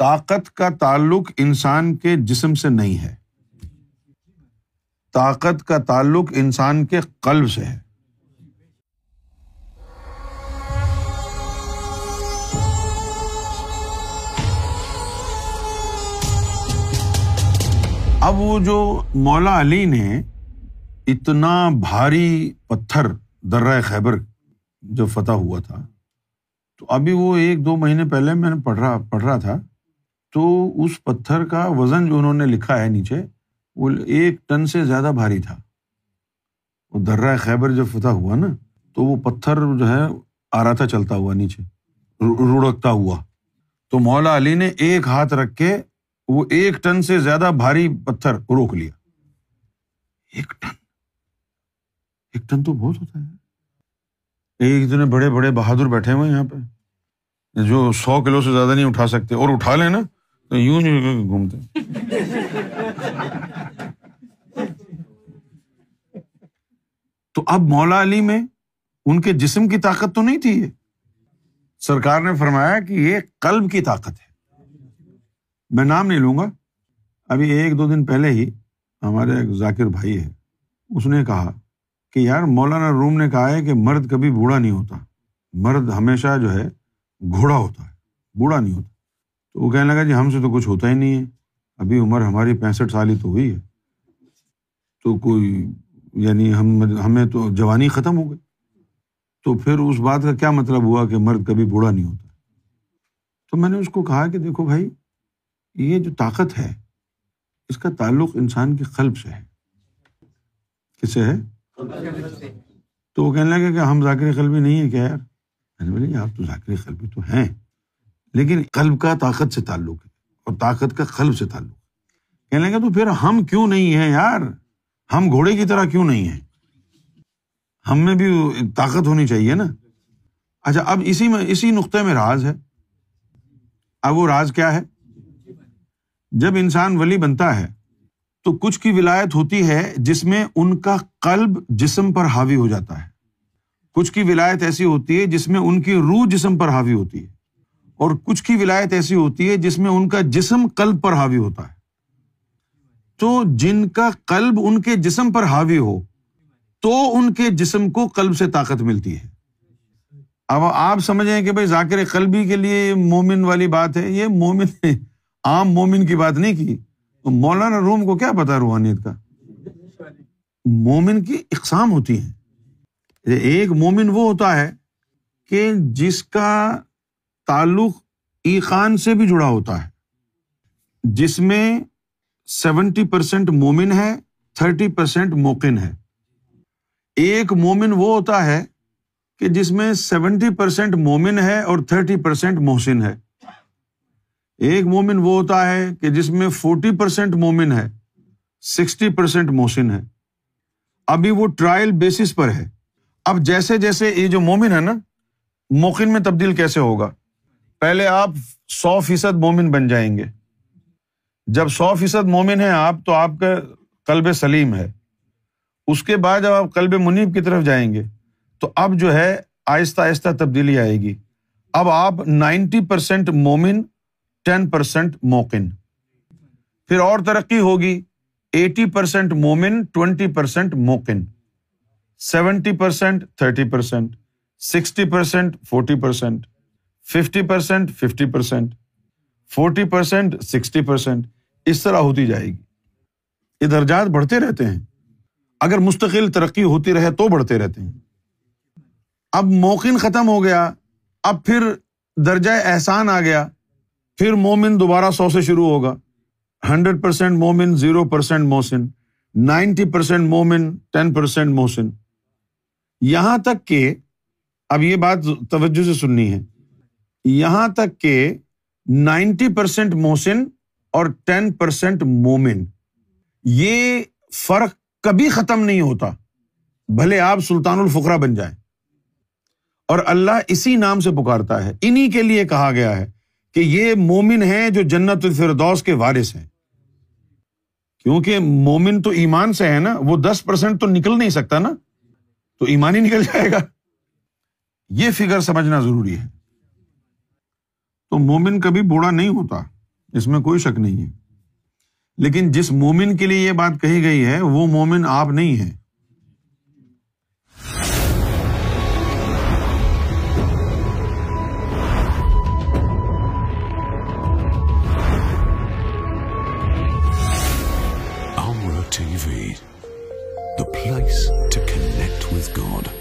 طاقت کا تعلق انسان کے جسم سے نہیں ہے۔ طاقت کا تعلق انسان کے قلب سے ہے۔ اب وہ جو مولا علی نے اتنا بھاری پتھر درہ خیبر جب فتح ہوا تھا، تو ابھی وہ ایک دو مہینے پہلے میں نے پڑھ رہا پڑھ رہا تھا۔ تو اس پتھر کا وزن جو انہوں نے لکھا ہے نیچے، وہ ایک ٹن سے زیادہ بھاری تھا۔ وہ درہ خیبر جب فتح ہوا نا، تو وہ پتھر جو ہے آ رہا تھا چلتا ہوا نیچے رڑکتا ہوا۔ تو مولا علی نے ایک ہاتھ رکھ کے وہ ایک ٹن سے زیادہ بھاری پتھر روک لیا۔ ایک ٹن؟ ایک ٹن تو بہت ہوتا ہے۔ ایک اتنے بڑے بڑے بہادر بیٹھے ہوئے یہاں پہ، جو سو کلو سے زیادہ نہیں اٹھا سکتے، اور اٹھا لیں نا۔ تو یوں گھومتے تو اب مولا علی میں ان کے جسم کی طاقت تو نہیں تھی یہ سرکار نے فرمایا کہ یہ قلب کی طاقت ہے میں نام نہیں لوں گا ابھی ایک دو دن پہلے ہی ہمارے ایک ذاکر بھائی ہے اس نے کہا کہ یار مولانا روم نے کہا ہے کہ مرد کبھی بوڑھا نہیں ہوتا مرد ہمیشہ جو ہے گھوڑا ہوتا ہے بوڑھا نہیں ہوتا تو وہ کہنے لگا جی ہم سے تو کچھ ہوتا ہی نہیں ہے۔ ابھی عمر ہماری پینسٹھ سال ہی تو ہوئی ہے۔ تو کوئی یعنی ہم ہمیں تو جوانی ختم ہو گئی۔ تو پھر اس بات کا کیا مطلب ہوا کہ مرد کبھی بوڑھا نہیں ہوتا؟ تو میں نے اس کو کہا کہ دیکھو بھائی، یہ جو طاقت ہے، اس کا تعلق انسان کے قلب سے ہے۔ کس سے ہے؟ تو وہ کہنے لگا کہ ہم ذاکر قلبی نہیں ہے کیا یار؟ میں نے بولی جی، آپ تو ذاکر قلبی تو ہیں۔ لیکن قلب کا طاقت سے تعلق ہے اور طاقت کا قلب سے تعلق کہنے لگا تو پھر ہم کیوں نہیں ہیں یار؟ ہم گھوڑے کی طرح کیوں نہیں ہیں؟ ہم میں بھی طاقت ہونی چاہیے نا۔ اچھا اب اسی میں، اسی نقطے میں راز ہے۔ اب وہ راز کیا ہے؟ جب انسان ولی بنتا ہے تو کچھ کی ولایت ہوتی ہے جس میں ان کا قلب جسم پر حاوی ہو جاتا ہے۔ کچھ کی ولایت ایسی ہوتی ہے جس میں ان کی روح جسم پر حاوی ہوتی ہے۔ اور کچھ کی ولایت ایسی ہوتی ہے جس میں ان کا جسم قلب پر حاوی ہوتا ہے۔ تو جن کا قلب ان کے جسم پر حاوی ہو، تو ان کے جسم کو قلب سے طاقت ملتی ہے۔ اب آپ سمجھیں کہ بھائی ذاکر قلبی کے لیے مومن والی بات ہے، یہ مومن نے عام مومن کی بات نہیں کی۔ تو مولانا روم کو کیا پتا روحانیت کا؟ مومن کی اقسام ہوتی ہیں۔ ایک مومن وہ ہوتا ہے کہ جس کا تعلق ایقان سے بھی جڑا ہوتا ہے۔ جس میں سیونٹی پرسینٹ مومن ہے، تھرٹی پرسینٹ موقن ہے۔ ایک مومن وہ ہوتا ہے کہ جس میں سیونٹی پرسینٹ مومن ہے اور تھرٹی پرسینٹ محسن ہے۔ ایک مومن وہ ہوتا ہے کہ جس میں فورٹی پرسینٹ مومن ہے، سکسٹی پرسینٹ محسن ہے۔ ابھی وہ ٹرائل بیسس پر ہے۔ اب جیسے جیسے یہ جو مومن ہے نا، موقن میں تبدیل کیسے ہوگا؟ پہلے آپ سو فیصد مومن بن جائیں گے۔ جب سو فیصد مومن ہے آپ، تو آپ کا کلب سلیم ہے۔ اس کے بعد جب آپ کلب منیب کی طرف جائیں گے، تو اب جو ہے آہستہ آہستہ تبدیلی آئے گی۔ اب آپ نائنٹی پرسینٹ مومن ٹین پرسینٹ موکن پھر اور ترقی ہوگی۔ ایٹی پرسینٹ مومن twenty percent موکن seventy percent thirty percent sixty percent forty percent fifty percent fifty percent forty percent sixty percent اس طرح ہوتی جائے گی۔ یہ درجات بڑھتے رہتے ہیں۔ اگر مستقل ترقی ہوتی رہے تو بڑھتے رہتے ہیں۔ اب موقن ختم ہو گیا، اب پھر درجۂ احسان آ گیا، پھر مومن دوبارہ سو سے شروع ہوگا۔ ہنڈریڈ پرسینٹ مومن، زیرو پرسینٹ موسن، نائنٹی پرسینٹ مومن، ٹین پرسینٹ موسن۔ یہاں تک کہ اب یہ بات توجہ سے سننی ہے۔ یہاں تک کہ نائنٹی پرسینٹ موسن اور ٹین پرسینٹ مومن، یہ فرق کبھی ختم نہیں ہوتا، بھلے آپ سلطان الفقرا بن جائیں۔ اور اللہ اسی نام سے پکارتا ہے انہیں کے لیے کہا گیا ہے کہ یہ مومن ہے جو جنت الفردوس کے وارث ہیں۔ کیونکہ مومن تو ایمان سے ہے نا، وہ دس پرسینٹ تو نکل نہیں سکتا نا، تو ایمان ہی نکل جائے گا۔ یہ فگر سمجھنا ضروری ہے۔ تو مومن کبھی بوڑھا نہیں ہوتا، اس میں کوئی شک نہیں ہے۔ لیکن جس مومن کے لیے یہ بات کہی گئی ہے، وہ مومن آپ نہیں ہے پلیس ٹو کنیکٹ گاڈ